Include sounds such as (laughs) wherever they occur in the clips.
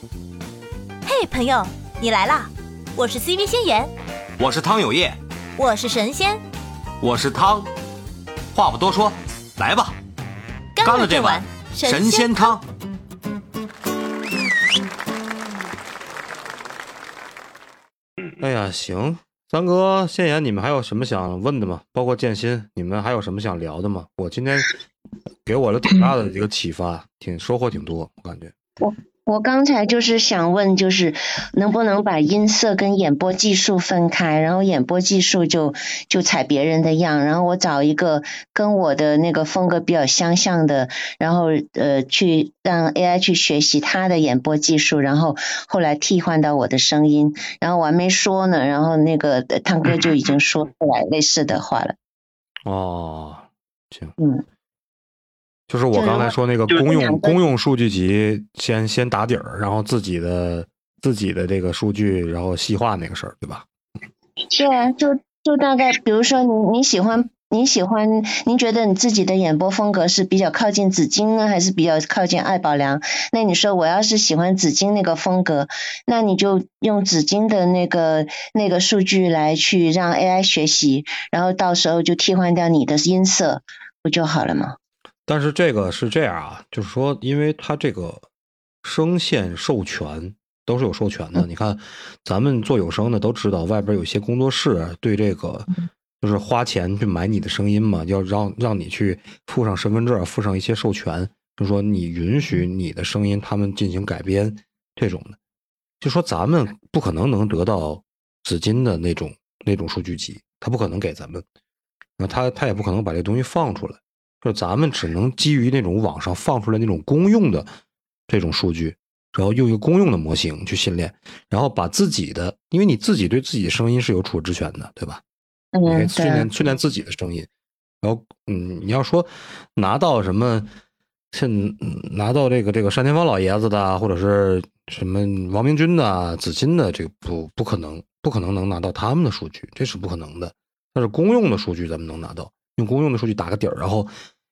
嘿，朋友，你来啦！我是 CV 仙言，我是汤有业，我是神仙，我是汤。话不多说，来吧，干了这碗神仙汤。哎呀，行，三哥、仙言，你们还有什么想问的吗？包括剑心，你们还有什么想聊的吗？我今天给我了挺大的一个启发，挺收获挺多，我感觉。我我刚才就是想问，就是能不能把音色跟演播技术分开，然后演播技术就就采别人的样，然后我找一个跟我的那个风格比较相像的，然后呃去让 AI 去学习它的演播技术，然后后来替换到我的声音，然后我还没说呢，然后那个汤哥就已经说出来类似的话了。哦，行，嗯。就是我刚才说那个公用公用数据集，先先打底儿，然后自己的自己的这个数据，然后细化那个事儿，对吧？对啊，就就大概，比如说你你喜欢你喜欢，您觉得你自己的演播风格是比较靠近紫金呢，还是比较靠近艾宝良？那你说我要是喜欢紫金那个风格，那你就用紫金的那个那个数据来去让 AI 学习，然后到时候就替换掉你的音色，不就好了吗？但是这个是这样啊，就是说，因为它这个声线授权都是有授权的。你看，咱们做有声的都知道，外边有些工作室对这个就是花钱去买你的声音嘛，要让让你去附上身份证，附上一些授权，就说你允许你的声音他们进行改编这种的。就说咱们不可能能得到紫金的那种那种数据集，他不可能给咱们，那他他也不可能把这东西放出来。就咱们只能基于那种网上放出来那种公用的这种数据，然后用一个公用的模型去训练，然后把自己的，因为你自己对自己的声音是有处置权的，对吧？你可以嗯，训练训练自己的声音，然后嗯，你要说拿到什么，像嗯拿到这个这个单田芳老爷子的啊，或者是什么王明军的啊、紫金的，这个不不可能，不可能能拿到他们的数据，这是不可能的。但是公用的数据咱们能拿到，用公用的数据打个底儿，然后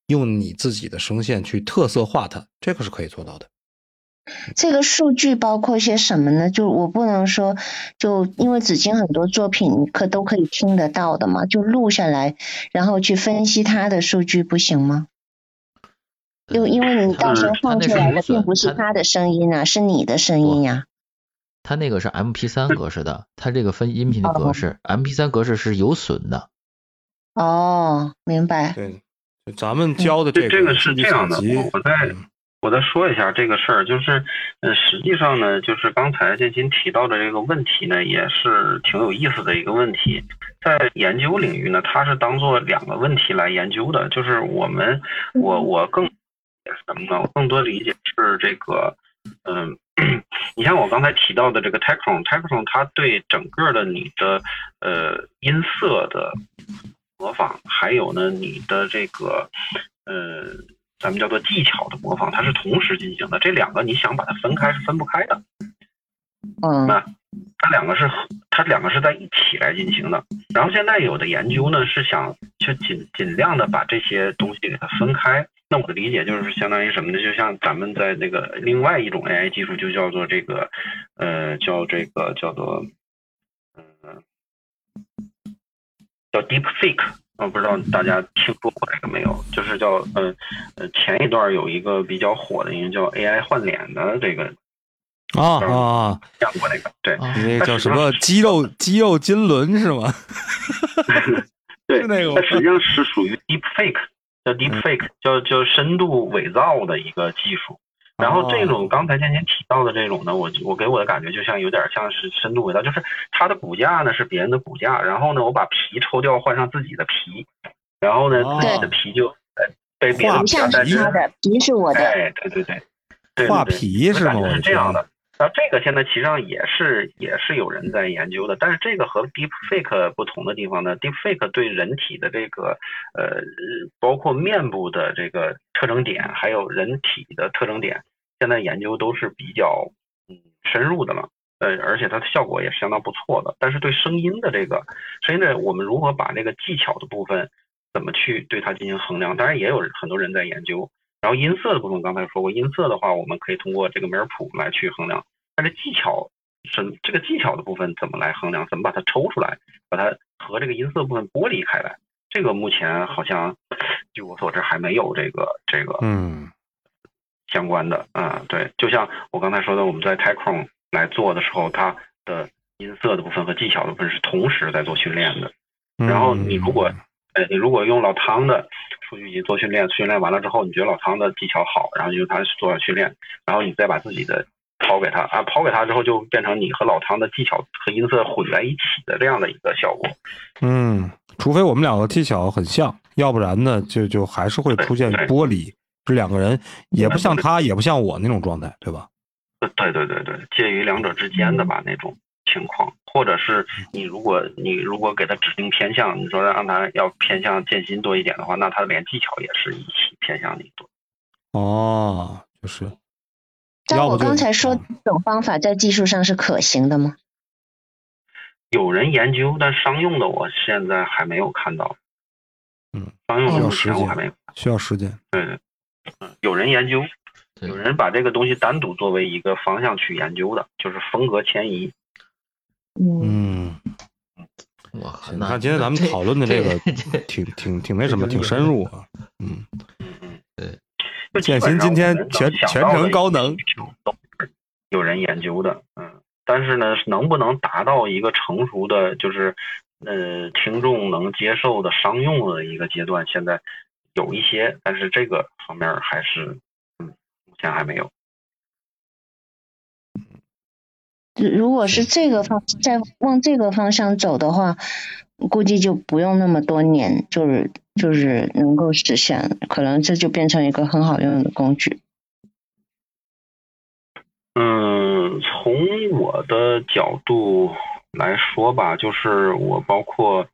用你自己的声线去特色化它，这个是可以做到的。这个数据包括些什么呢？就我不能说，就因为紫金很多作品可都可以听得到的嘛，就录下来，然后去分析它的数据，不行吗？就因为你到时候放出来的并不是他的声音啊，是你的声音呀、它那个是 MP 三格式的，它这个分音频的格式，MP 三格式是有损的。哦，明白。对，就咱们教的这这这个是这样的，我我再嗯我再说一下这个事儿，就是呃，实际上呢，就是刚才建新提到的这个问题呢，也是挺有意思的一个问题。在研究领域呢，它是当做两个问题来研究的，就是我们我我更什么呢？我更多理解是这个，嗯、你像我刚才提到的这个 Tecton，Tecton 它对整个的你的呃音色的模仿，还有呢你的这个呃咱们叫做技巧的模仿，它是同时进行的。这两个你想把它分开是分不开的，嗯那它两个是合它两个是在一起来进行的。然后现在有的研究呢是想去尽尽量的把这些东西给它分开。那我的理解就是相当于什么呢？就像咱们在那个另外一种 AI 技术，就叫做这个呃叫这个叫做叫 DeepFake。我不知道大家听说过这个没有？就是叫呃呃，前一段有一个比较火的一个叫 AI 换脸的这个，啊啊啊，见过那个？对，啊，那个叫什么肌肉肌肉金轮是吗？(laughs) (laughs) 对，是那个实际上是属于 deepfake，叫 deepfake，、叫叫深度伪造的一个技术。然后这种刚才倩倩提到的这种呢，我我给我的感觉就像有点像是深度轨道，就是它的骨架呢是别人的骨架，然后呢我把皮抽掉换上自己的皮，然后呢哦自己的皮就呃被别画人皮但是是他的，皮是我的。哎，对对对，对对画对皮是吗？感觉我的天是这样的。那这个现在其实上也是也是有人在研究的，但是这个和 deepfake 不同的地方呢，deepfake 对人体的这个呃，包括面部的这个特征点，还有人体的特征点，现在研究都是比较嗯深入的了。呃，而且它的效果也是相当不错的。但是对声音的这个声音的，我们如何把这个技巧的部分怎么去对它进行衡量？当然也有很多人在研究。然后音色的部分，刚才说过，音色的话，我们可以通过这个梅尔谱来去衡量。但是技巧是这个技巧的部分怎么来衡量？怎么把它抽出来，把它和这个音色部分剥离开来？这个目前好像据我所知还没有这个这个嗯相关的，嗯，对，就像我刚才说的，我们在 t a c h r o n 来做的时候，它的音色的部分和技巧的部分是同时在做训练的。然后你如果，呃，你如果用老汤的数据集做训练，训练完了之后，你觉得老汤的技巧好，然后就用它做训练，然后你再把自己的抛给他啊，抛给他之后就变成你和老汤的技巧和音色混在一起的这样的一个效果。嗯，除非我们两个技巧很像，要不然呢，就就还是会出现剥离，这两个人也不像他，也不像我那种状态，对吧？对对对对，介于两者之间的吧那种情况，或者是你如果你如果给他指定偏向，你说让他要偏向剑心多一点的话，那他连技巧也是一起偏向你多。哦，就是。但我刚才说这种方法在技术上是可行的吗？有人研究，但商用的我现在还没有看到。嗯，商用的目需要时间前我还没有。需要时间。对对，嗯，有人研究，有人把这个东西单独作为一个方向去研究的，就是风格迁移。我靠，你那看今天咱们讨论的这个挺挺挺那什么，挺深入啊。嗯，嗯嗯，对。就基剑本上心今天全全程高能有人研究的，嗯，但是呢，能不能达到一个成熟的，就是呃听众能接受的商用的一个阶段，现在有一些，但是这个方面还是嗯，目前还没有。如果是这个方再往这个方向走的话，估计就不用那么多年，就是就是能够实现，可能这就变成一个很好用的工具。嗯，从我的角度来说吧，就是我包括，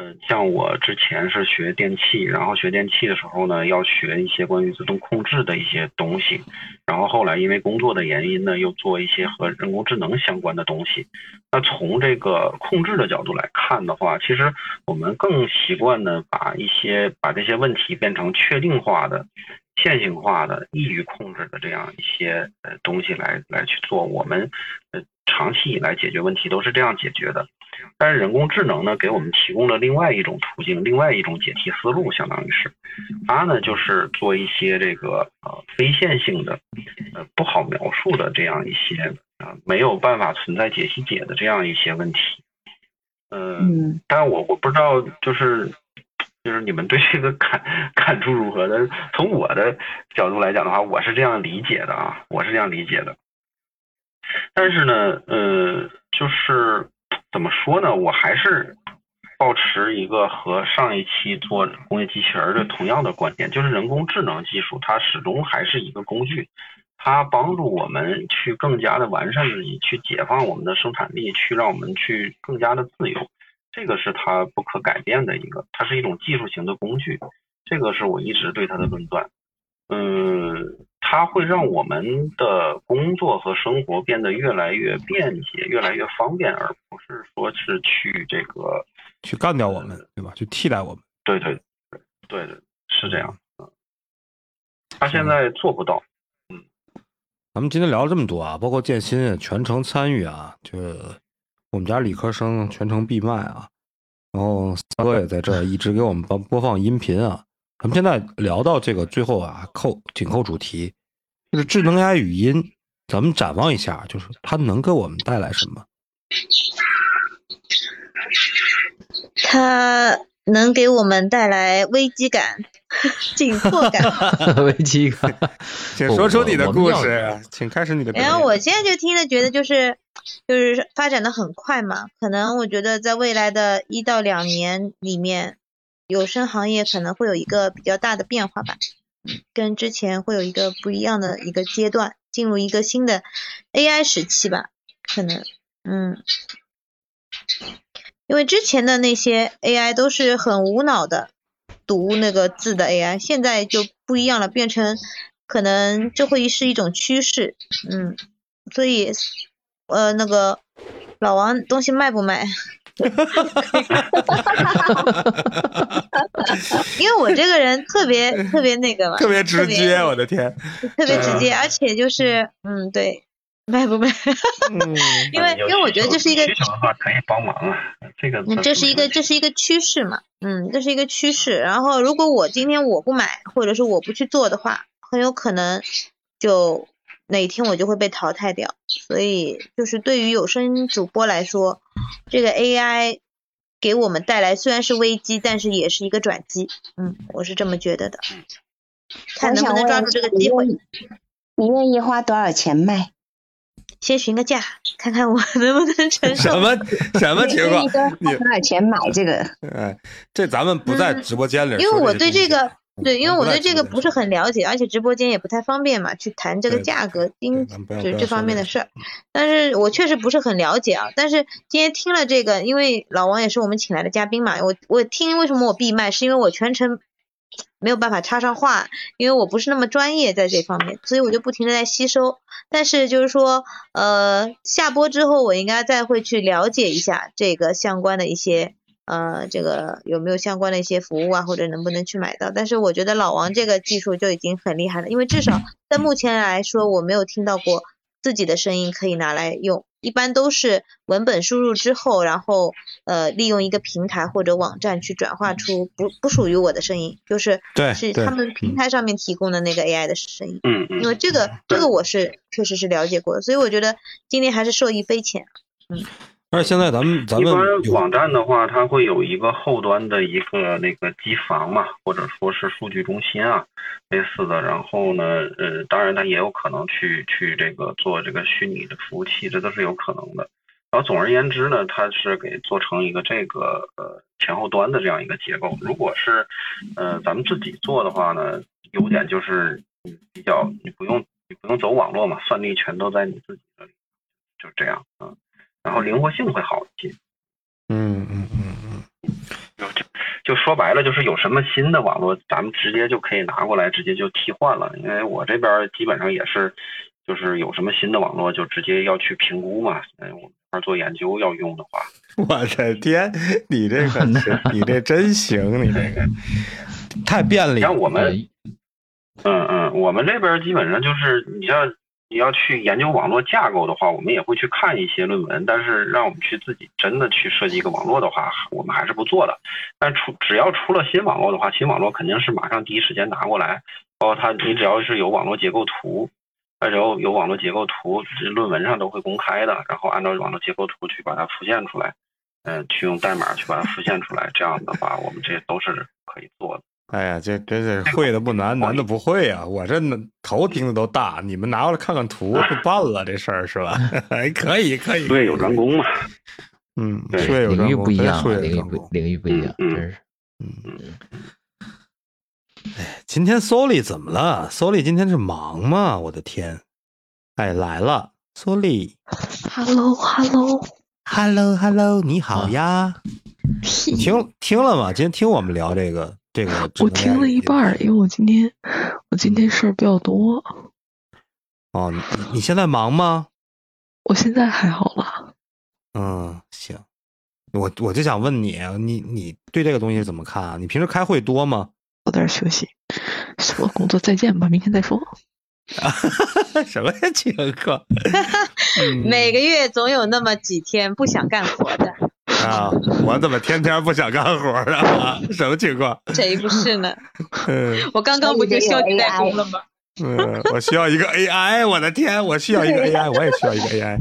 嗯、像我之前是学电气，然后学电气的时候呢，要学一些关于自动控制的一些东西，然后后来因为工作的原因呢，又做一些和人工智能相关的东西。那从这个控制的角度来看的话，其实我们更习惯呢，把一些把这些问题变成确定化的、线性化的、易于控制的这样一些呃东西来来去做。我们呃长期以来解决问题都是这样解决的，但是人工智能呢，给我们提供了另外一种途径，另外一种解题思路，相当于是它呢就是做一些这个呃非线性的、呃不好描述的这样一些啊、没有办法存在解析解的这样一些问题。嗯，嗯，但我我不知道，就是就是你们对这个感感触如何的？从我的角度来讲的话，我是这样理解的啊，我是这样理解的。但是呢，呃，就是怎么说呢？我还是保持一个和上一期做工业机器人的同样的观点，就是人工智能技术它始终还是一个工具，它帮助我们去更加的完善自己，去解放我们的生产力，去让我们去更加的自由。这个是它不可改变的一个，它是一种技术型的工具，这个是我一直对它的论断。嗯，它会让我们的工作和生活变得越来越便捷、越来越方便，而不是说是去这个，去干掉我们，对吧？去替代我们。对对对对对，是这样。嗯，他现在做不到。嗯咱们今天聊了这么多啊，包括建新也全程参与啊，就是我们家理科生全程闭麦啊，然后三哥也在这儿一直给我们播播放音频啊。咱们现在聊到这个最后啊，扣紧扣主题，就是智能 AI 语音，咱们展望一下，就是它能给我们带来什么？它能给我们带来危机感、紧迫感。(laughs) 危机感。(laughs) 请说出你的故事，啊请开始你的表演。然后我现在就听着觉得就是就是发展的很快嘛，可能我觉得在未来的一到两年里面，有声行业可能会有一个比较大的变化吧，嗯跟之前会有一个不一样的一个阶段，进入一个新的 AI 时期吧，可能，嗯。因为之前的那些 AI 都是很无脑的读那个字的 AI，现在就不一样了，变成可能这会是一种趋势，嗯，所以呃那个老王东西卖不卖？(laughs) 因为我这个人特别特别那个嘛，特别直接，我的天！特别直接，而且就是嗯对，卖不卖？(laughs) 嗯，因为因为我觉得这是一个需求的话可以帮忙啊，这个那这是一个这是一个趋势嘛，嗯，这是一个趋势。然后如果我今天我不买，或者是我不去做的话，很有可能就哪天我就会被淘汰掉。所以就是对于有声主播来说，这个 AI 给我们带来虽然是危机，但是也是一个转机。嗯，我是这么觉得的。看能不能抓住这个机会，你愿意花多少钱卖？先询个价，看看我能不能承受。(laughs) 什么 (laughs) 什么情况？你花多少钱买这个？哎，这咱们不在直播间里嗯因为我对这个对，因为我对这个不是很了。解，而且直播间也不太方便嘛，去谈这个价格、对因咱不要就是这方面的事儿。但是我确实不是很了解啊。但是今天听了这个，因为老王也是我们请来的嘉宾嘛，我我听为什么我闭麦，是因为我全程没有办法插上话，因为我不是那么专业在这方面，所以我就不停的在吸收。但是就是说，呃，下播之后我应该再会去了解一下这个相关的一些。呃，这个有没有相关的一些服务啊，或者能不能去买到？但是我觉得老王这个技术就已经很厉害了，因为至少在目前来说，我没有听到过自己的声音可以拿来用，一般都是文本输入之后，然后呃利用一个平台或者网站去转化出不不属于我的声音，就是是他们平台上面提供的那个 AI 的声音。嗯嗯，因为这个这个我是确实是了解过的，所以我觉得今天还是受益匪浅。而且现在咱们咱们一般网站的话，它会有一个后端的一个那个机房嘛，或者说是数据中心啊，类似的。然后呢，呃，当然它也有可能去去这个做这个虚拟的服务器，这都是有可能的。然后总而言之呢，它是给做成一个这个呃前后端的这样一个结构。如果是呃咱们自己做的话呢，优点就是比较你不用你不用走网络嘛，算力全都在你自己这里，就这样啊。然后灵活性会好一些。嗯嗯嗯嗯，就就就说白了，就是有什么新的网络，咱们直接就可以拿过来，直接就替换了。因为我这边基本上也是，就是有什么新的网络，就直接要去评估嘛。嗯，我们这边做研究要用的话，我的天，你这个你这真行，你这个太便利了。像我们，嗯嗯，我们这边基本上就是，你像你要去研究网络架构的话，我们也会去看一些论文，但是让我们去自己真的去设计一个网络的话，我们还是不做的。但出只要出了新网络的话，新网络肯定是马上第一时间拿过来，包括它，你只要是有网络结构图，它只要有网络结构图，论文上都会公开的，然后按照网络结构图去把它复现出来，嗯、去用代码去把它复现出来，这样的话，我们这都是可以做的。哎呀，这真是会的不难，(laughs) 难的不会啊！我这头听的都大，你们拿过来看看图就办了，这事儿是吧？(laughs) 哎，可以可以，术业有专攻嘛。嗯，对术业有领域专攻，不一样有领域专攻。不领域不一样，真是嗯哎。今天 Soli 怎么了？Soli 今天是忙吗？我的天！哎，来了，Soli。(laughs) Hello Hello，Hello Hello，你好呀！你听听了吗？今天听我们聊这个这个，我听了一半，因为我今天我今天事儿比较多，哦，你你现在忙吗？我现在还好了。嗯，行。我我就想问你，你你对这个东西怎么看啊？你平时开会多吗？早点休息，我工作再见吧，明天再说。(laughs) 什么情况？嗯 (laughs) 每个月总有那么几天不想干活的，啊，我怎么天天不想干活啊？什么情况？谁不是呢？嗯我刚刚不就消极怠工了吗？嗯，我需要一个 AI，我的天，我需要一个 AI，我也需要一个 AI，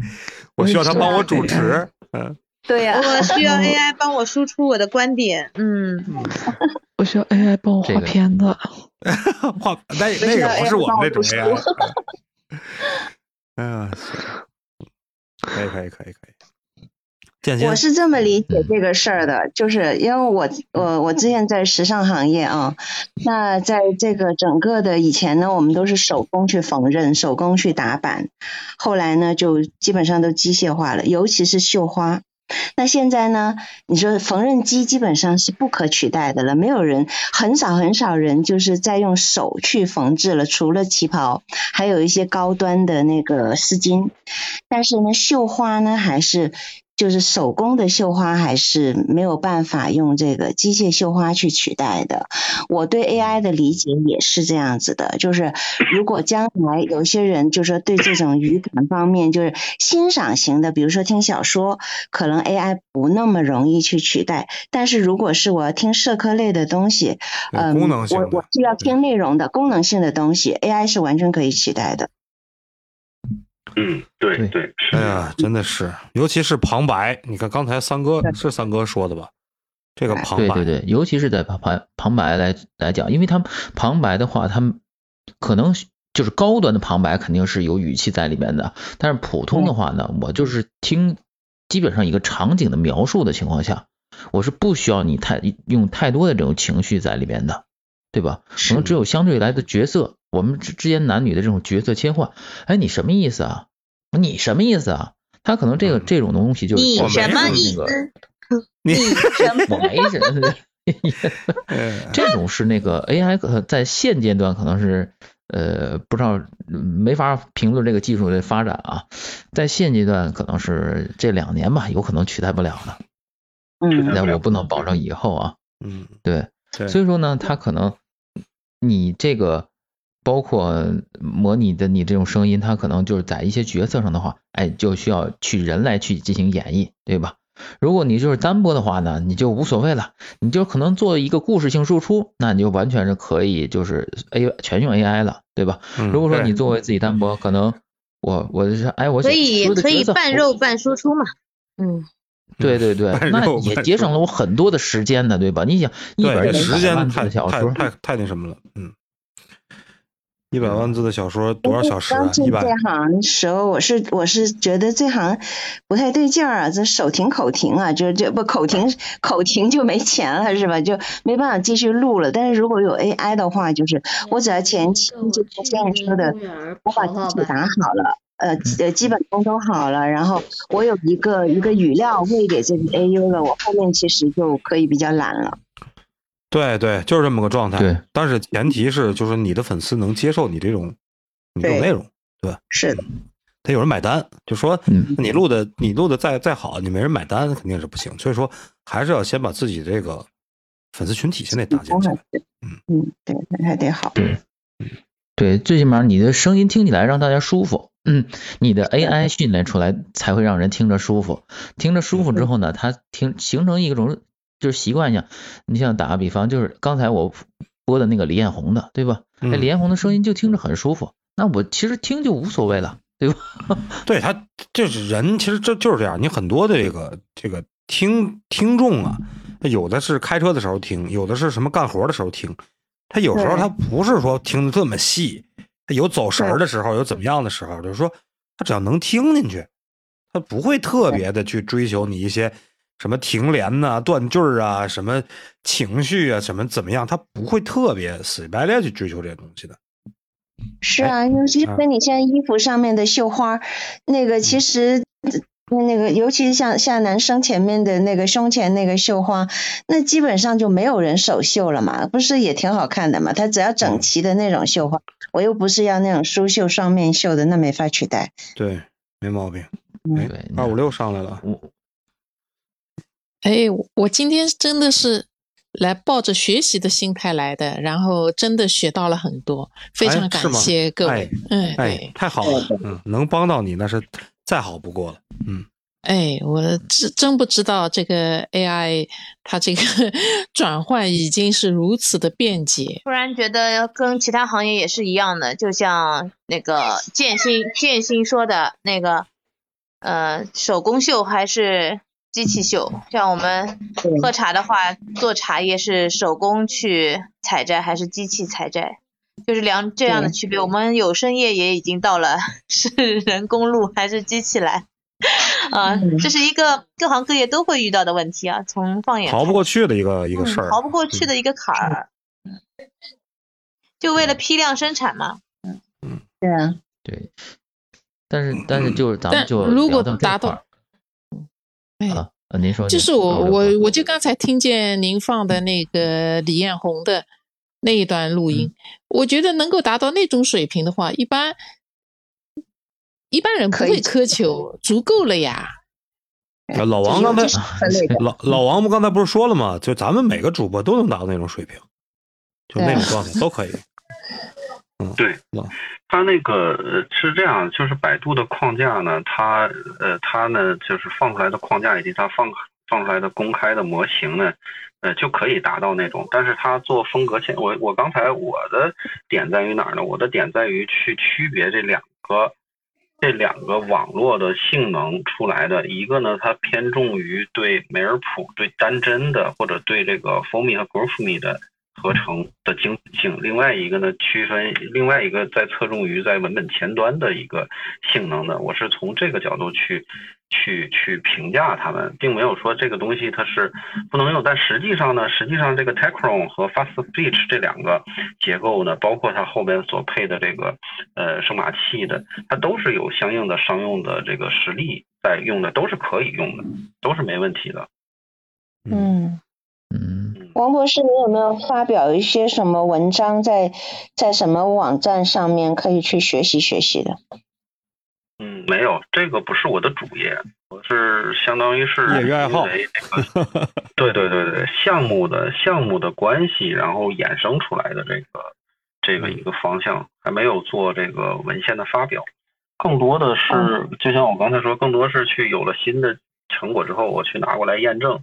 我需要他帮我主持。嗯，对呀、我需要 AI 帮我输出我的观点。嗯，我需要 AI 帮我画片子。(laughs) 画那那个不是我们那种 AI。哎呀，可以可以可以可以。我是这么理解这个事儿的，就是因为我我我之前在时尚行业啊，那在这个整个的以前呢，我们都是手工去缝纫，手工去打版，后来呢就基本上都机械化了，尤其是绣花。那现在呢，你说缝纫机基本上是不可取代的了，没有人很少很少人就是在用手去缝制了，除了旗袍，还有一些高端的那个丝巾。但是呢，绣花呢还是就是手工的绣花还是没有办法用这个机械绣花去取代的。我对 AI 的理解也是这样子的，就是如果将来有些人就是说对这种语感方面就是欣赏型的，比如说听小说，可能 AI 不那么容易去取代。但是如果是我要听社科类的东西，嗯，功能性我我是要听内容的功能性的东西，AI 是完全可以取代的。嗯，对对。哎呀，真的是，尤其是旁白，你看刚才三哥是三哥说的吧？这个旁白，对对对，尤其是在旁旁旁白来来讲，因为他们旁白的话，他们可能就是高端的旁白肯定是有语气在里面的，但是普通的话呢，我就是听基本上一个场景的描述的情况下，我是不需要你太用太多的这种情绪在里面的，对吧？可能只有相对来的角色，我们之之间男女的这种角色切换，哎，你什么意思啊？你什么意思啊？他可能这个这种东西就是你我没 (laughs) 什么意说那个思？(laughs) 你我没什么这种是那个 AI 可在现阶段可能是呃不知道嗯没法评论这个技术的发展啊，在现阶段可能是这两年吧，有可能取代不了的，嗯，但我不能保证以后啊，嗯，对，对，所以说呢，它可能你这个包括模拟的你这种声音，它可能就是在一些角色上的话，哎，就需要去人来去进行演绎，对吧？如果你就是单播的话呢，你就无所谓了，你就可能做一个故事性输出，那你就完全是可以就是 A 全用 AI 了，对吧？嗯如果说你作为自己单播，可能我我是哎我可写以可以半肉半输出嘛。嗯，对对对，那也节省了我很多的时间呢，对吧？你想一对，本这时间一百万的小说，太太太那什么了，嗯，一百万字的小说多少小时啊刚？进一百这行时候，我是我是觉得这行不太对劲儿啊，这手停口停啊，就这不口停 (laughs) 口停就没钱了是吧？就没办法继续录了。但是如果有 AI 的话，就是我只要前期就像现在说的，我把基础打好了。呃 (laughs) 呃，基本功都好了，然后我有一个一个语料喂给这个 AU 了，我后面其实就可以比较懒了。对对，就是这么个状态。对，但是前提是就是你的粉丝能接受你这种你这种内容，对吧？是的，得有人买单，就说嗯你录的你录的再再好，你没人买单肯定是不行。所以说还是要先把自己这个粉丝群体先得搭建起来。嗯，对，还得好。对，最起码你的声音听起来让大家舒服，嗯，你的 AI 训练出来才会让人听着舒服，听着舒服之后呢，它听形成一种就是习惯一样。你像打个比方，就是刚才我播的那个李彦宏的，对吧？那，嗯李彦宏的声音就听着很舒服，那我其实听就无所谓了，对吧？(laughs) 对他就是人，其实这就是这样。你很多的这个这个听听众啊，有的是开车的时候听，有的是什么干活的时候听。他有时候他不是说听的这么细，他有走神儿的时候，有怎么样的时候，就是说他只要能听进去，他不会特别的去追求你一些什么停连呐、断句儿啊、什么情绪啊、什么怎么样，他不会特别死乞白赖去追求这些东西的。是啊，尤其跟你现在衣服上面的绣花，那个其实那个，尤其是像像男生前面的那个胸前那个绣花，那基本上就没有人手绣了嘛，不是也挺好看的嘛？他只要整齐的那种绣花，我又不是要那种梳绣双面绣的，那没法取代。对，没毛病。嗯哎对，二五六上来了，我哎，我我今天真的是来抱着学习的心态来的，然后真的学到了很多，非常感谢各位。哎，哎对，，太好了，嗯，能帮到你那是再好不过了，嗯，哎，我真真不知道这个 AI 它这个 (laughs) 转换已经是如此的便捷。突然觉得跟其他行业也是一样的，就像那个建新建新说的那个，呃，手工绣还是机器绣？像我们喝茶的话，做茶叶是手工去采摘还是机器采摘？就是两这样的区别。我们有声业也已经到了是人工录还是机器来？啊、嗯这是一个各行各业都会遇到的问题啊。从放眼逃不过去的一个一个事儿，嗯逃不过去的一个坎儿。嗯，就为了批量生产嘛。嗯对啊，对，但是但是就是咱们就如果达到哎，啊，呃您说就是我我我就刚才听见您放的那个李彦宏的那一段录音，我觉得能够达到那种水平的话，一般一般人不会苛求，足够了呀。啊老王刚才老老王不刚才不是说了吗？就咱们每个主播都能达到那种水平，就那种状态都可以。嗯对哇，它那个呃是这样，就是百度的框架呢，它呃它呢就是放出来的框架以及它放放出来的公开的模型呢，呃就可以达到那种，但是它做风格，我我刚才我的点在于哪儿呢？我的点在于去区别这两个这两个网络的性能出来的，一个呢它偏重于对梅尔普、对单帧的或者对这个 Foamy 和 GroupMe 的。合成的精准性，另外一个呢，区分另外一个在侧重于在文本前端的一个性能的，我是从这个角度去去去评价它们，并没有说这个东西它是不能用，但实际上呢，实际上这个 t e c h r o n 和 Fast Speech 这两个结构呢，包括它后边所配的这个呃声码器的，它都是有相应的商用的这个实力在用的，都是可以用的，都是没问题的。嗯，嗯，王博士，你有没有发表一些什么文章在在什么网站上面可以去学习学习的？嗯，没有，这个不是我的主业，我是相当于是业余爱好。(laughs) 对对对对，项目的项目的关系，然后衍生出来的这个这个一个方向，还没有做这个文献的发表，更多的是就像我刚才说，更多是去有了新的成果之后，我去拿过来验证，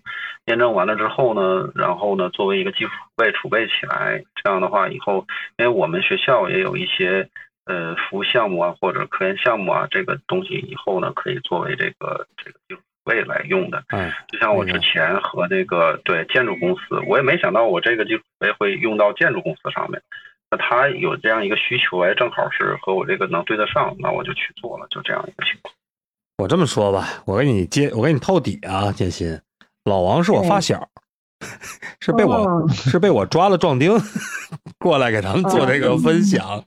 验证完了之后呢，然后呢，作为一个技术储备储备起来，这样的话以后，因为我们学校也有一些。呃，服务项目啊，或者科研项目啊，这个东西以后呢，可以作为这个这个技术储备来用的。嗯，就像我之前和那个对建筑公司，我也没想到我这个技术储备会用到建筑公司上面。那他有这样一个需求，哎，正好是和我这个能对得上，那我就去做了，就这样一个情况。我这么说吧，我给你揭，我给你透底啊，建新，老王是我发小，是被我、哦。是被我抓了壮丁 (laughs) 过来给咱们做这个分享。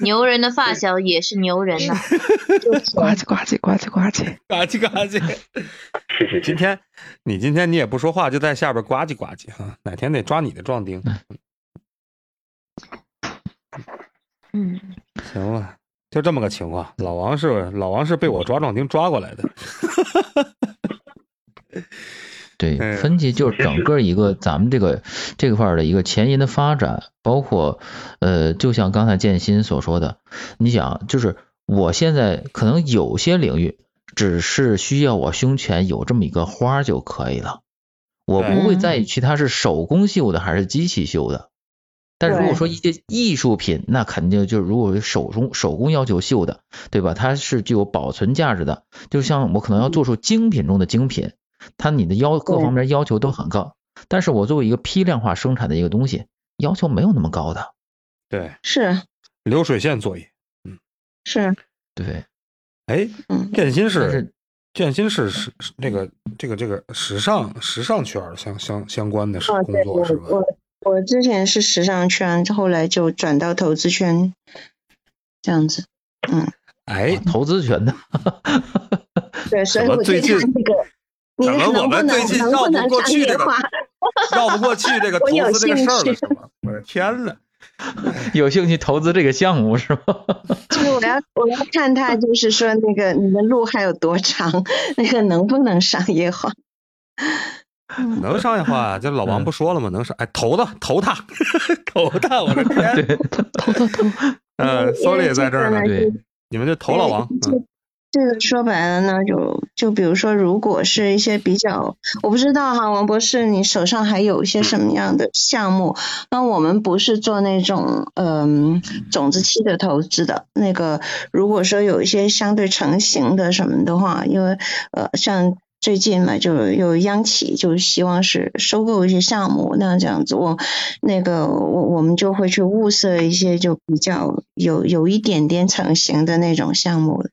牛人的发小也是牛人呐、(laughs) 呱唧呱唧呱唧呱唧，呱唧呱唧。谢谢。今天你今天你也不说话，就在下边呱唧呱唧啊，哪天得抓你的壮丁。嗯，行了，就这么个情况。老王是老王是被我抓壮丁抓过来的。(laughs) 对，嗯分析就是整个一个咱们这个这块儿的一个前沿的发展，包括呃，就像刚才建新所说的，你想，就是我现在可能有些领域只是需要我胸前有这么一个花儿就可以了，我不会在意其他是手工绣的还是机器绣的。但如果说一些艺术品，那肯定就是如果是手中手工要求绣的，对吧？它是具有保存价值的，就像我可能要做出精品中的精品，它你的要各方面要求都很高，但是我作为一个批量化生产的一个东西，要求没有那么高的。对，是。流水线作业。嗯。是，对，哎，嗯，建新是建新是是是那个这个这个时尚时尚圈相相相关的工作是吧？我我之前是时尚圈，后来就转到投资圈，这样子。嗯，哎，投资圈的，对，所以我对最近他那个，你怎么我们最近绕不过去这个？绕不过去这个 (laughs) 投资这个事儿了是吗？我的天呐！有兴趣投资这个项目是吗？就是我要 (laughs) 我要看他，就是说那个你的路还有多长，那个能不能商业化？能商业化，这老王不说了吗？能商哎，投的投他，投他！我的天！对，投投投投，嗯，搜里也在这儿呢，对，你们就投老王。这个说白了呢，就就比如说，如果是一些比较，我不知道哈，王博士，你手上还有一些什么样的项目？那我们不是做那种嗯种子期的投资的，那个如果说有一些相对成型的什么的话，因为呃像。最近嘛，就有央企就希望是收购一些项目，那这样子我那个我我们就会去物色一些就比较有有一点点成型的那种项目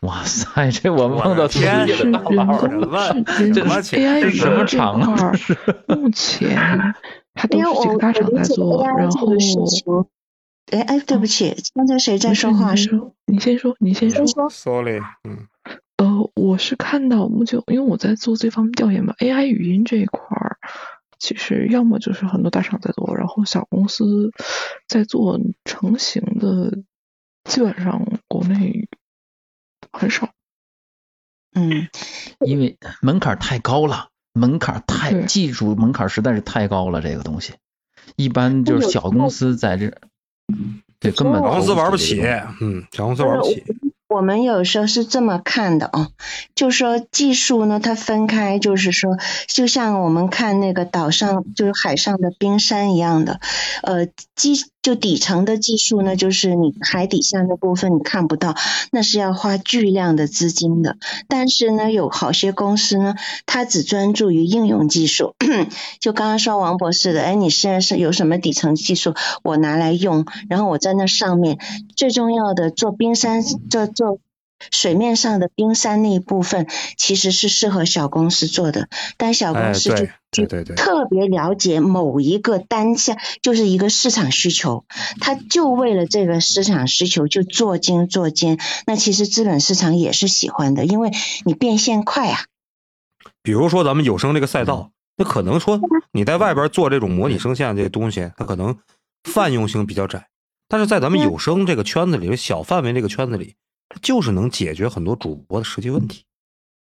哇塞，这我们碰到自己的大佬工了。是什么钱什么厂啊，(laughs) 目前它都是几个大厂在做，然后哎哎，对不起，刚才谁在说话？是你先说，你先说，你先说。说。搜里，嗯，呃，我是看到目前，因为我在做这方面调研嘛，AI 语音这一块儿，其实要么就是很多大厂在做，然后小公司在做成型的，基本上国内很少。嗯，因为门槛太高了，门槛太对技术门槛实在是太高了，这个东西一般就是小公司在这，对根本小公司玩不起嗯，小公司玩不起。我们有时候是这么看的哦，就说技术呢，它分开，就是说，就像我们看那个岛上，就是海上的冰山一样的，呃，技就底层的技术呢，就是你海底下那部分你看不到，那是要花巨量的资金的。但是呢，有好些公司呢，它只专注于应用技术，(clears throat) 就刚刚说王博士的，哎，你现在是有什么底层技术，我拿来用，然后我在那上面最重要的做冰山，做做水面上的冰山那一部分，其实是适合小公司做的，但小哎公司就、对就对对对特别了解某一个单项，就是一个市场需求，他就为了这个市场需求就做精做尖。那其实资本市场也是喜欢的，因为你变现快啊。比如说咱们有声这个赛道，那可能说你在外边做这种模拟声线这些东西，它可能泛用性比较窄，但是在咱们有声这个圈子里，小范围这个圈子里，它就是能解决很多主播的实际问题。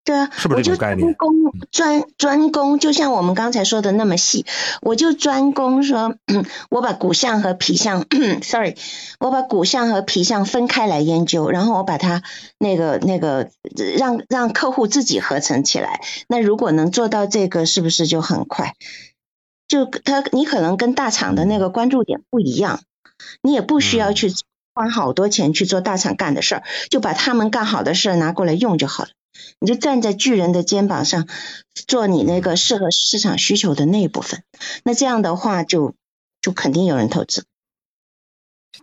对啊，是不是这种概念专攻专专攻，就像我们刚才说的那么细，我就专攻说，(clears throat) 我把骨相和皮相，(clears throat) sorry，我把骨相和皮相分开来研究，然后我把它那个那个让让客户自己合成起来。那如果能做到这个，是不是就很快？就他你可能跟大厂的那个关注点不一样，你也不需要去花好多钱去做大厂干的事儿，就把他们干好的事儿拿过来用就好了。你就站在巨人的肩膀上，做你那个适合市场需求的那一部分。那这样的话就，就肯定有人投资。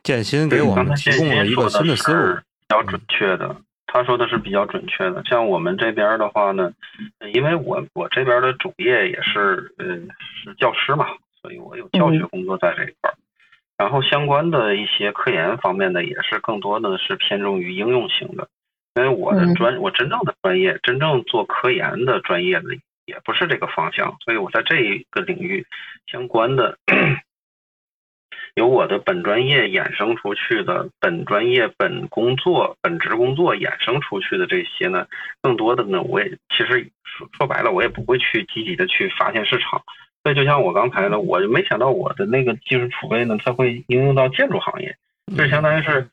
建新给我们提供了一个新的思路，比较准确的。他说的是比较准确的。像我们这边的话呢，因为我我这边的主业也是呃是教师嘛，所以我有教学工作在这一块儿。然后相关的一些科研方面的也是更多的是偏重于应用型的。因为我的专，我真正的专业，真正做科研的专业的也不是这个方向，所以我在这一个领域相关的，由我的本专业衍生出去的，本专业本工作本职工作衍生出去的这些呢，更多的呢，我也其实说说白了，我也不会去积极的去发现市场。所以就像我刚才呢，我就没想到我的那个技术储备呢，它会应用到建筑行业，就相当于是。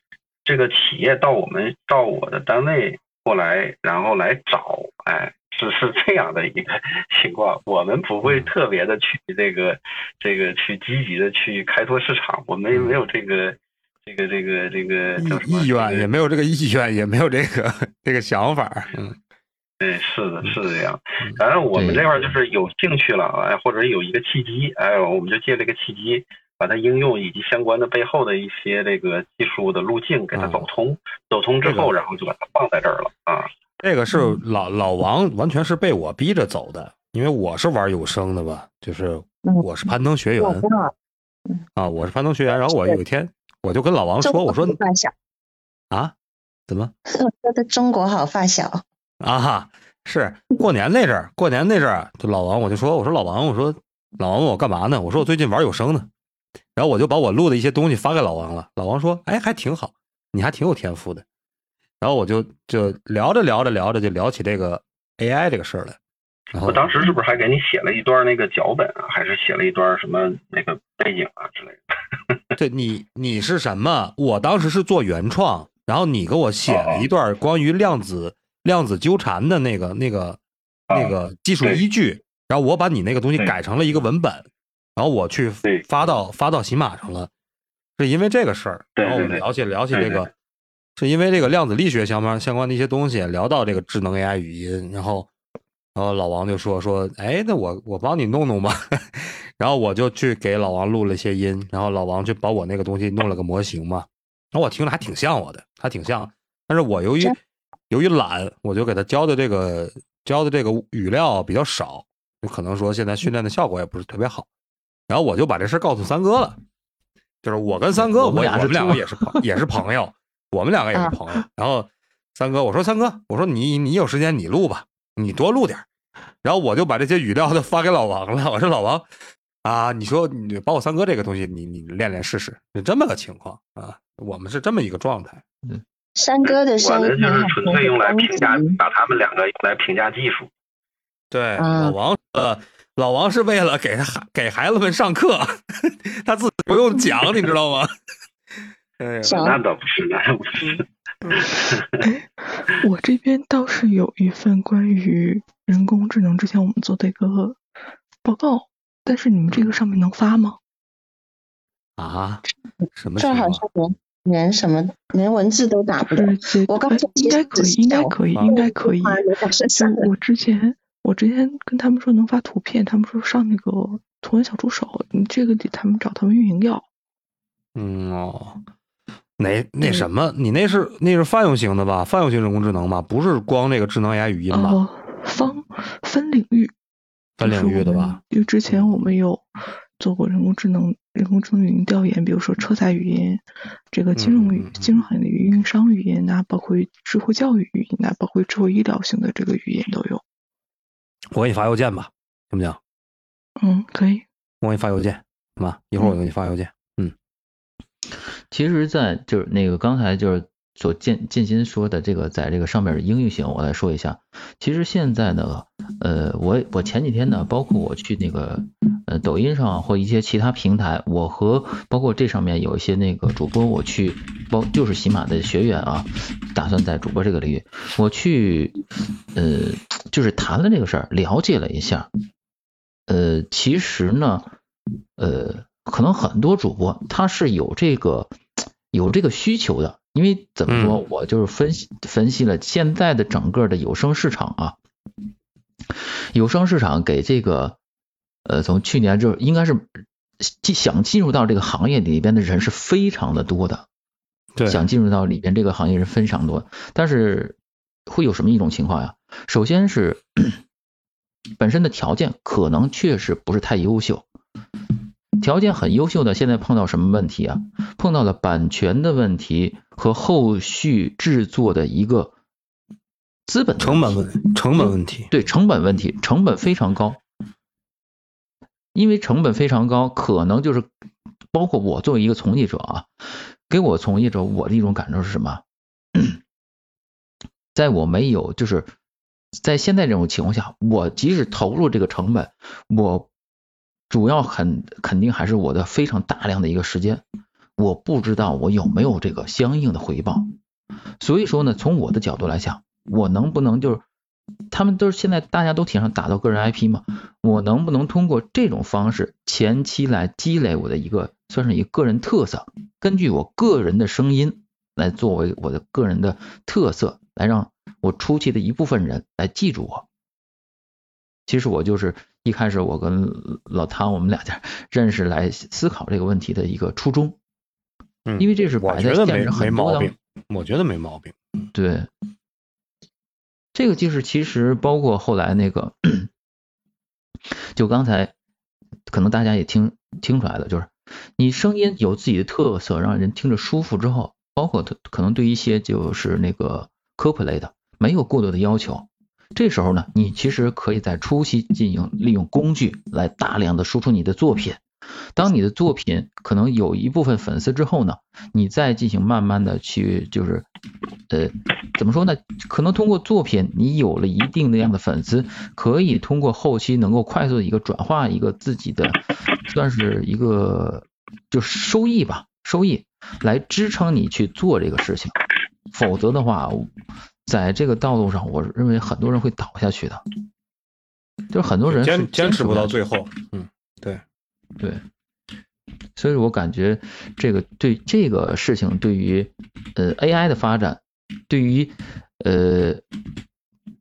这个企业到我们到我的单位过来，然后来找，哎，是是这样的一个 (laughs) 情况。我们不会特别的去这个这个去积极的去开拓市场，我们没有这个这个这个这个叫什么意愿，也没有这个意愿，也没有这个这个想法。嗯，对，是的，是这样。反正我们这块就是有兴趣了，哎，或者有一个契机，哎，我们就借这个契机。把它应用以及相关的背后的一些这个技术的路径给它走通，嗯、走通之后，然后就把它放在这儿了啊。这个是老老王完全是被我逼着走的，因为我是玩有声的吧，就是我是攀登学员、嗯、啊，我是攀登学员。然后我有一天我就跟老王说，我说发小啊，怎么？(laughs) 说的中国好发小啊，是过年那阵儿，过年那阵儿，就老王我就说，我说老王，我说老王问我干嘛呢？我说我最近玩有声呢。然后我就把我录的一些东西发给老王了，老王说：“哎，还挺好，你还挺有天赋的。”然后我就就聊着聊着聊着就聊起这个 AI 这个事儿来。然后我当时是不是还给你写了一段那个脚本啊？还是写了一段什么那个背景啊之类的？(laughs) 对你你是什么？我当时是做原创，然后你给我写了一段关于量子量子纠缠的那个那个那个技术依据，然后我把你那个东西改成了一个文本。然后我去发到发到喜马上了，是因为这个事儿。然后我们聊起聊起这个，是因为这个量子力学相关相关的一些东西，聊到这个智能 AI 语音，然后然后老王就说说，哎，那我我帮你弄弄吧。(laughs) 然后我就去给老王录了一些音，然后老王就把我那个东西弄了个模型嘛。然后我听着还挺像我的，还挺像。但是我由于由于懒，我就给他教的这个教的这个语料比较少，就可能说现在训练的效果也不是特别好。然后我就把这事告诉三哥了，就是我跟三哥，我们两个也是朋 (laughs) 也是朋友，我们两个也是朋友。然后三哥，我说三哥，我说你你有时间你录吧，你多录点。然后我就把这些语料都发给老王了。我说老王啊，你说你把我三哥这个东西你你练练试试，是这么个情况啊。我们是这么一个状态。嗯，山哥的我声音的就是纯粹用来评价，把他们两个用来评价技术。对，嗯老王呃，老王是为了给他孩给孩子们上课，(laughs) 他自己不用讲，你知道吗？哎呀，那倒不是，那倒不是。哎，(laughs) 我这边倒是有一份关于人工智能之前我们做的一个报告，但是你们这个上面能发吗？啊，什么这儿好连连什么连文字都打不了。我刚才哎应该可以，应该可以，应该可以。我之前，我之前跟他们说能发图片，他们说上那个图文小助手，你这个得他们找他们运营要。嗯哦，哪那什么，你那是那是泛用型的吧？泛用型人工智能吧？不是光那个智能 AI 语音吧？哦，方分领域，分领域的吧？因为之前我们有做过人工智能、人工智能语音调研，比如说车载语音，这个金融金融行业的运营商语音呐、包括智慧教育语音呐、包括智慧医疗型的这个语音都有。我给你发邮件吧，行不行？嗯，可以。我给你发邮件，好吧？一会儿我给你发邮件。嗯其实，在就是那个刚才就是所建建新说的这个，在这个上面的应用型，我来说一下。其实现在呢，呃，我我前几天呢，包括我去那个呃抖音上或一些其他平台，我和包括这上面有一些那个主播，我去包就是喜马的学员啊，打算在主播这个领域，我去呃就是谈了这个事儿，了解了一下。呃，其实呢，呃，可能很多主播他是有这个有这个需求的，因为怎么说，我就是分析分析了现在的整个的有声市场啊，有声市场给这个呃，从去年就应该是进想进入到这个行业里边的人是非常的多的，对，想进入到里边这个行业是非常多，但是会有什么一种情况呀？首先是本身的条件可能确实不是太优秀，条件很优秀的，现在碰到什么问题啊？碰到了版权的问题和后续制作的一个资本成本问成本问题。对成本问题，成本非常高，因为成本非常高，可能就是包括我作为一个从业者啊，给我从业者我的一种感受是什么？在我没有就是在现在这种情况下，我即使投入这个成本，我主要很肯定还是我的非常大量的一个时间，我不知道我有没有这个相应的回报。所以说呢，从我的角度来讲，我能不能就是他们都是现在大家都提倡打造个人 IP 嘛，我能不能通过这种方式前期来积累我的一个算是一个个人特色，根据我个人的声音来作为我的个人的特色，来让我初期的一部分人来记住我。其实我就是一开始我跟老汤我们俩家 (laughs) 认识来思考这个问题的一个初衷，嗯，因为这是我摆在现觉得没没实很多当毛病，我觉得没毛病。对，这个就是其实包括后来那个，就刚才可能大家也听听出来了，就是你声音有自己的特色，让人听着舒服之后，包括可可能对一些就是那个科普类的没有过多的要求，这时候呢，你其实可以在初期进行利用工具来大量的输出你的作品。当你的作品可能有一部分粉丝之后呢，你再进行慢慢的去就是呃怎么说呢？可能通过作品你有了一定的样的粉丝，可以通过后期能够快速的一个转化一个自己的算是一个就收益吧，收益来支撑你去做这个事情。否则的话，在这个道路上，我认为很多人会倒下去的，就是很多人坚坚持不到最后。对，对，所以我感觉这个对这个事情对于呃 AI 的发展，对于呃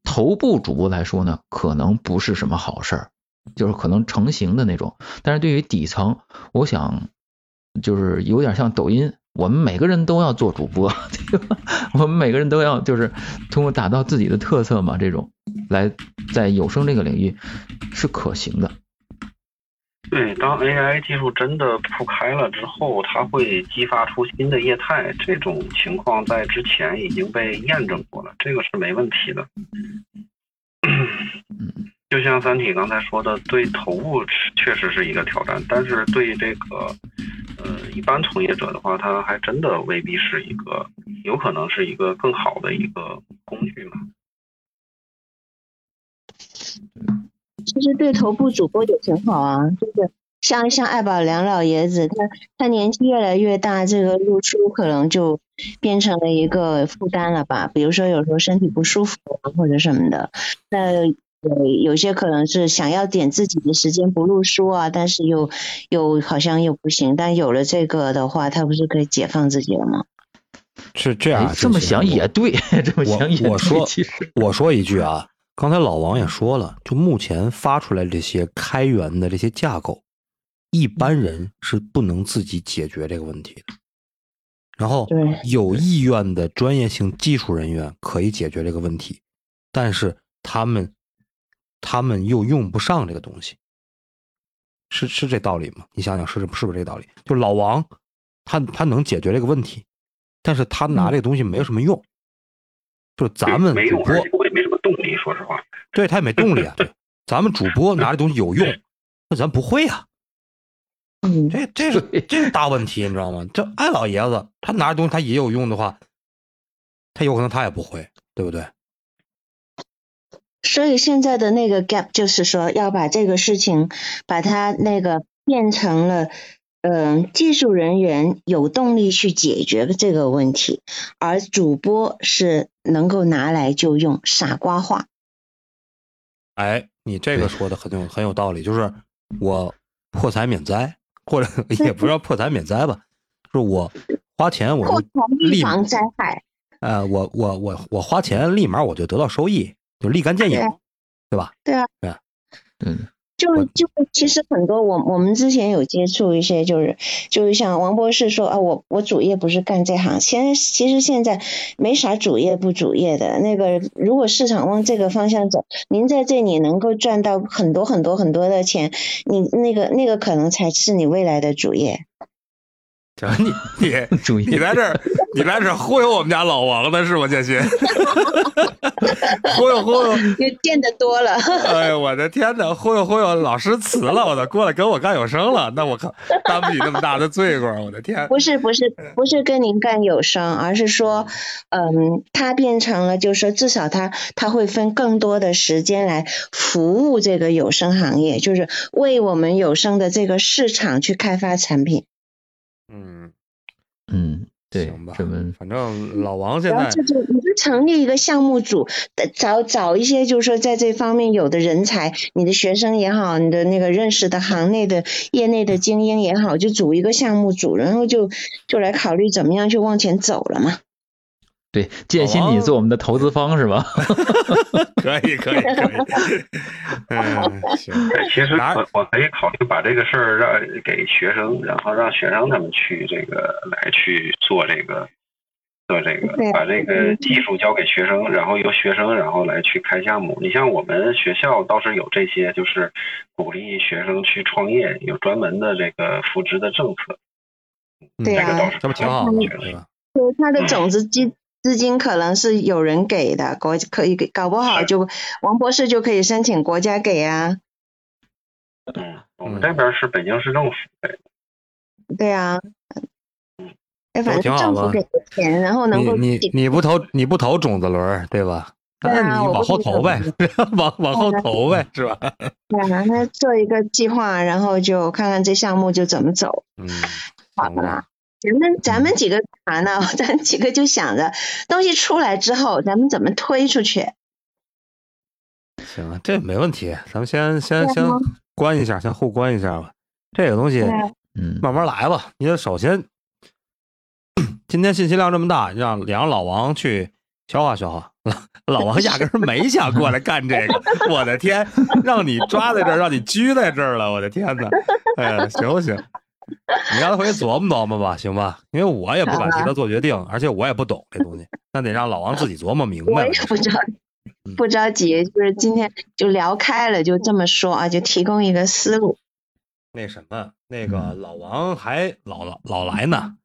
头部主播来说呢，可能不是什么好事儿，就是可能成型的那种。但是对于底层，我想就是有点像抖音，我们每个人都要做主播，(laughs) 对吧？我们每个人都要就是通过打造自己的特色嘛，这种来在有声这个领域是可行的。对，当 AI 技术真的铺开了之后，它会激发出新的业态。这种情况在之前已经被验证过了，这个是没问题的。就像三体刚才说的，对头部确实是一个挑战，但是对这个呃一般从业者的话，他还真的未必是一个有可能是一个更好的一个工具嘛。其实对头部主播也挺好啊，就是像像爱宝良老爷子，他他年纪越来越大，这个露出可能就变成了一个负担了吧。比如说有时候身体不舒服啊或者什么的，那呃有些可能是想要点自己的时间不录书啊，但是又又好像又不行。但有了这个的话，他不是可以解放自己了吗？是这样这么想也对，这么想也对。(laughs) 我我说其实我说一句啊，刚才老王也说了，就目前发出来这些开源的这些架构，一般人是不能自己解决这个问题的。然后有意愿的专业性技术人员可以解决这个问题，但是他们他们又用不上这个东西，是是这道理吗？你想想是是不是这道理？就老王他他能解决这个问题，但是他拿这个东西没有什么用。就咱们没用，主播而且我也没什么动力，说实话。对他也没动力啊。(laughs) 对，咱们主播拿这东西有用，那咱不会啊。嗯，这这是这是大问题，你知道吗？这艾老爷子他拿的东西他也有用的话，他有可能他也不会，对不对？所以现在的那个 gap 就是说要把这个事情把它那个变成了。嗯，技术人员有动力去解决这个问题，而主播是能够拿来就用，傻瓜话。哎，你这个说的很有很有道理，就是我破财免灾，或者 (laughs) 也不叫破财免灾吧，就是我花钱我破就财预立马防灾害。呃，我我我我花钱立马我就得到收益，就立竿见影对，对吧？对啊，嗯，就就其实很多我我们之前有接触一些，就是就是像王博士说啊，我我主业不是干这行，现在其实现在没啥主业不主业的。那个如果市场往这个方向走，您在这里能够赚到很多很多很多的钱，你那个那个可能才是你未来的主业。这你 (laughs) 你 (laughs) 注意你在这儿 (laughs) 你在这儿忽悠我们家老王呢是吗，建新？忽悠忽悠，你见得多了，哎呦我的天哪！忽悠忽悠，老师辞了，我操，过来跟我干有声了，那我靠，担不起那么大的罪过，我的天！不是不是不是跟您干有声，而是说，嗯，他变成了，就是说至少他他会分更多的时间来服务这个有声行业，就是为我们有声的这个市场去开发产品。嗯，嗯，对行吧，，这么反正老王现在你就成立一个项目组，呃找找一些就是说在这方面有的人才，你的学生也好，你的那个认识的行内的业内的精英也好，就组一个项目组，然后就就来考虑怎么样去往前走了嘛。对建新，你做我们的投资方是吧？可以可以可以，(laughs) 嗯，(laughs) 行，其实我我可以考虑把这个事儿让给学生，然后让学生他们去这个来去做这个做这个，把这个技术交给学生，然后由学生然后来去开项目。你像我们学校倒是有这些，就是鼓励学生去创业，有专门的这个扶植的政策。对啊这不挺好的，嗯对吧？就是它的种子基资金可能是有人给的，国可以给，搞不好就王博士就可以申请国家给啊。嗯，我们这边是北京市政府给的。对啊，哎，反正政府给的钱，然后能够你你你不投你不投种子轮儿，对吧？对啊那你往后投呗，(laughs) 往往后投呗，是吧？(laughs) 对啊，那做一个计划，然后就看看这项目就怎么走。嗯，好的啦，咱们咱们几个干嘛呢？(laughs) 咱几个就想着东西出来之后，咱们怎么推出去？行，这没问题，咱们先先先关一下，先互关一下吧。这个东西嗯，慢慢来吧。你得首先，(clears throat) 今天信息量这么大，让让老王去消化消化。(laughs) 老王压根儿没想过来干这个，(laughs) 我的天，让你抓在这儿，让你拘在这儿了，我的天哪！哎呀，行不行？你让他回去琢磨琢磨吧，行吧？因为我也不敢替他做决定，而且我也不懂这东西，那得让老王自己琢磨明白我也不着急不着急，就是今天就聊开了，就这么说啊，就提供一个思路。那什么，那个老王还老老老来呢。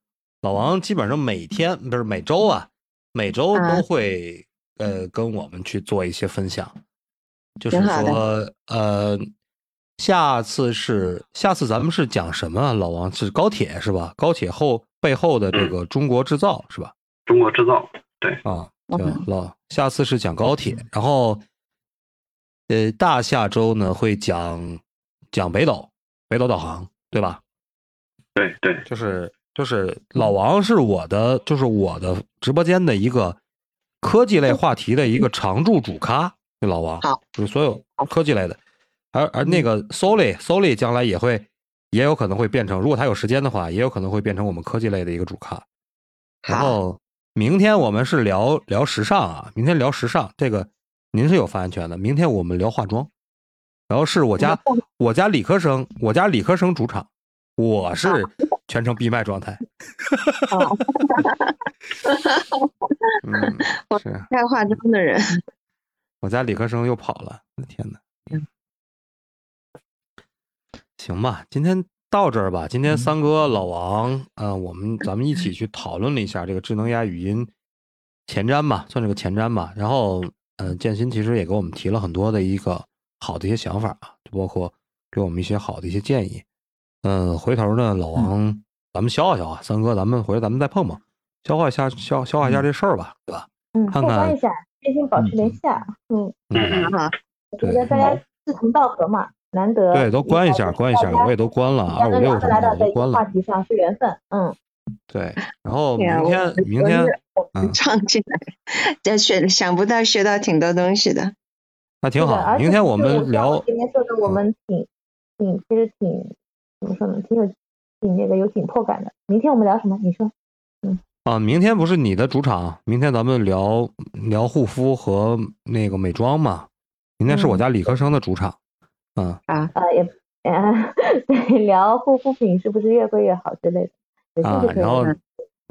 老王基本上每天不是每周啊，每周啊都会、呃跟我们去做一些分享，就是说呃，下次是下次咱们是讲什么啊？老王是高铁是吧？高铁后背后的这个中国制造是吧？中国制造，对啊，行，老下次是讲高铁，然后呃大下周呢会讲讲北斗，北斗导航，对吧？对对，就是就是老王是我的，就是我的直播间的一个科技类话题的一个常驻主咖，那老王，好，就是所有科技类的，而而那个 Soli Soli 将来也会也有可能会变成，如果他有时间的话，也有可能会变成我们科技类的一个主咖。然后明天我们是聊聊时尚啊，明天聊时尚，这个您是有发言权的。明天我们聊化妆，然后是我家我家理科生，我家理科生主场，我是全程闭麦状态。哈哈哈嗯，(laughs) 是爱化妆的人，我家理科生又跑了，我的天哪！行吧，今天到这儿吧。今天三哥、老王，呃，我们咱们一起去讨论了一下这个智能 AI 语音前瞻吧，算是个前瞻吧。然后，嗯、建新其实也给我们提了很多的一个好的一些想法啊，就包括给我们一些好的一些建议。嗯、回头呢，老王，咱们消化消化，三哥，咱们回头咱们再碰碰，消化一下消消化一下这事儿吧，对吧？嗯，看看最近保持联系啊。嗯，嗯，好，我觉得大家志同道合嘛，难得对，都关一下，关一下，我也都关了，二五六什么的都关了。话题上是缘分。嗯，对，然后 (laughs) 明天我明天嗯，创进来，这学想不到学到挺多东西的。那挺好。明天我们聊今天说的，我们挺挺其实挺怎么说呢，挺有挺那个有紧迫感的。明天我们聊什么？你说？嗯啊，明天不是你的主场，明天咱们聊聊护肤和那个美妆嘛。明天是我家理科生的主场，嗯，呃，也啊，(laughs) 对，聊护肤品是不是越贵越好之类的。啊然后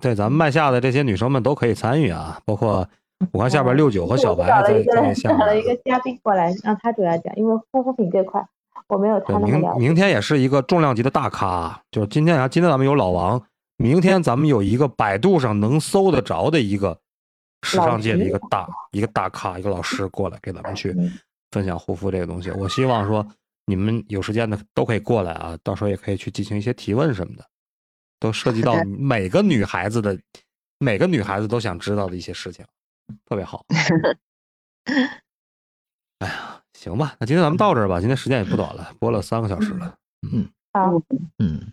对咱们麦下的这些女生们都可以参与啊，包括我看下边六九和小我白在找了一个在下找了一。个嘉宾过来，让他主要讲，因为护肤品这块我没有他对，明那么了解。明天也是一个重量级的大咖，就是今天啊，今天咱们有老王，明天咱们有一个百度上能搜得着的一个时尚界的一个大一个大咖，一个老师过来给咱们去嗯分享护肤这个东西。我希望说你们有时间的都可以过来啊，到时候也可以去进行一些提问什么的，都涉及到 (laughs) 每个女孩子的每个女孩子都想知道的一些事情，特别好。(laughs) 哎呀，行吧，那今天咱们到这儿吧，今天时间也不短了，播了三个小时了。好，嗯，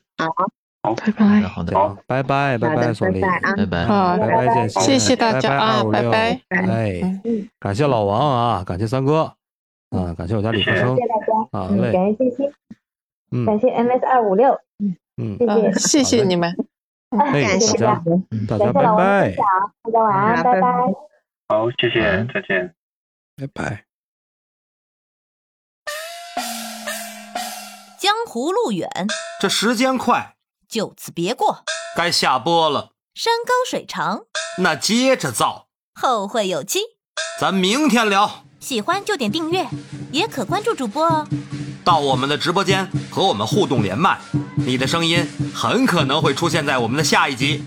好拜拜。好拜拜，拜拜拜啊拜拜。好，拜拜，谢谢大家啊拜拜拜哎，感谢老王啊，感谢三哥，啊，感谢我家李科谢生谢大家，啊，嗯，嘞，感谢建新，嗯感谢 MS 二五六，嗯，谢啊谢，谢谢你们。(laughs) 哎，感谢大家大家拜感谢老王的拜分，享，大家晚安，拜拜拜。好，谢谢嗯，再见。拜拜。江湖路远，这时间快，就此别过。该下播了，山高水长，那接着造，后会有期。咱明天聊。喜欢就点订阅，也可关注主播哦。到我们的直播间和我们互动连麦，你的声音很可能会出现在我们的下一集。